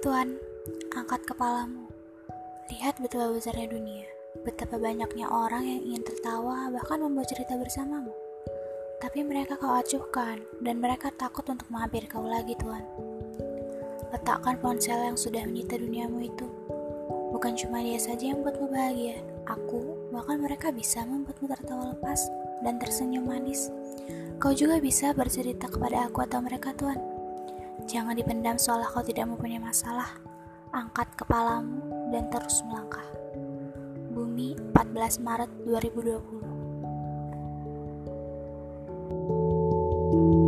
Tuhan, angkat kepalamu. Lihat betapa besarnya dunia, betapa banyaknya orang yang ingin tertawa bahkan membuat cerita bersamamu. Tapi mereka kau acuhkan dan mereka takut untuk menghampiri kau lagi Tuhan. Letakkan ponsel yang sudah menyita duniamu itu. Bukan cuma dia saja yang membuatmu bahagia, aku, bahkan mereka bisa membuatmu tertawa lepas dan tersenyum manis. Kau juga bisa bercerita kepada aku atau mereka Tuhan. Jangan dipendam seolah kau tidak mempunyai masalah. Angkat kepalamu dan terus melangkah. Bumi 14 Maret 2020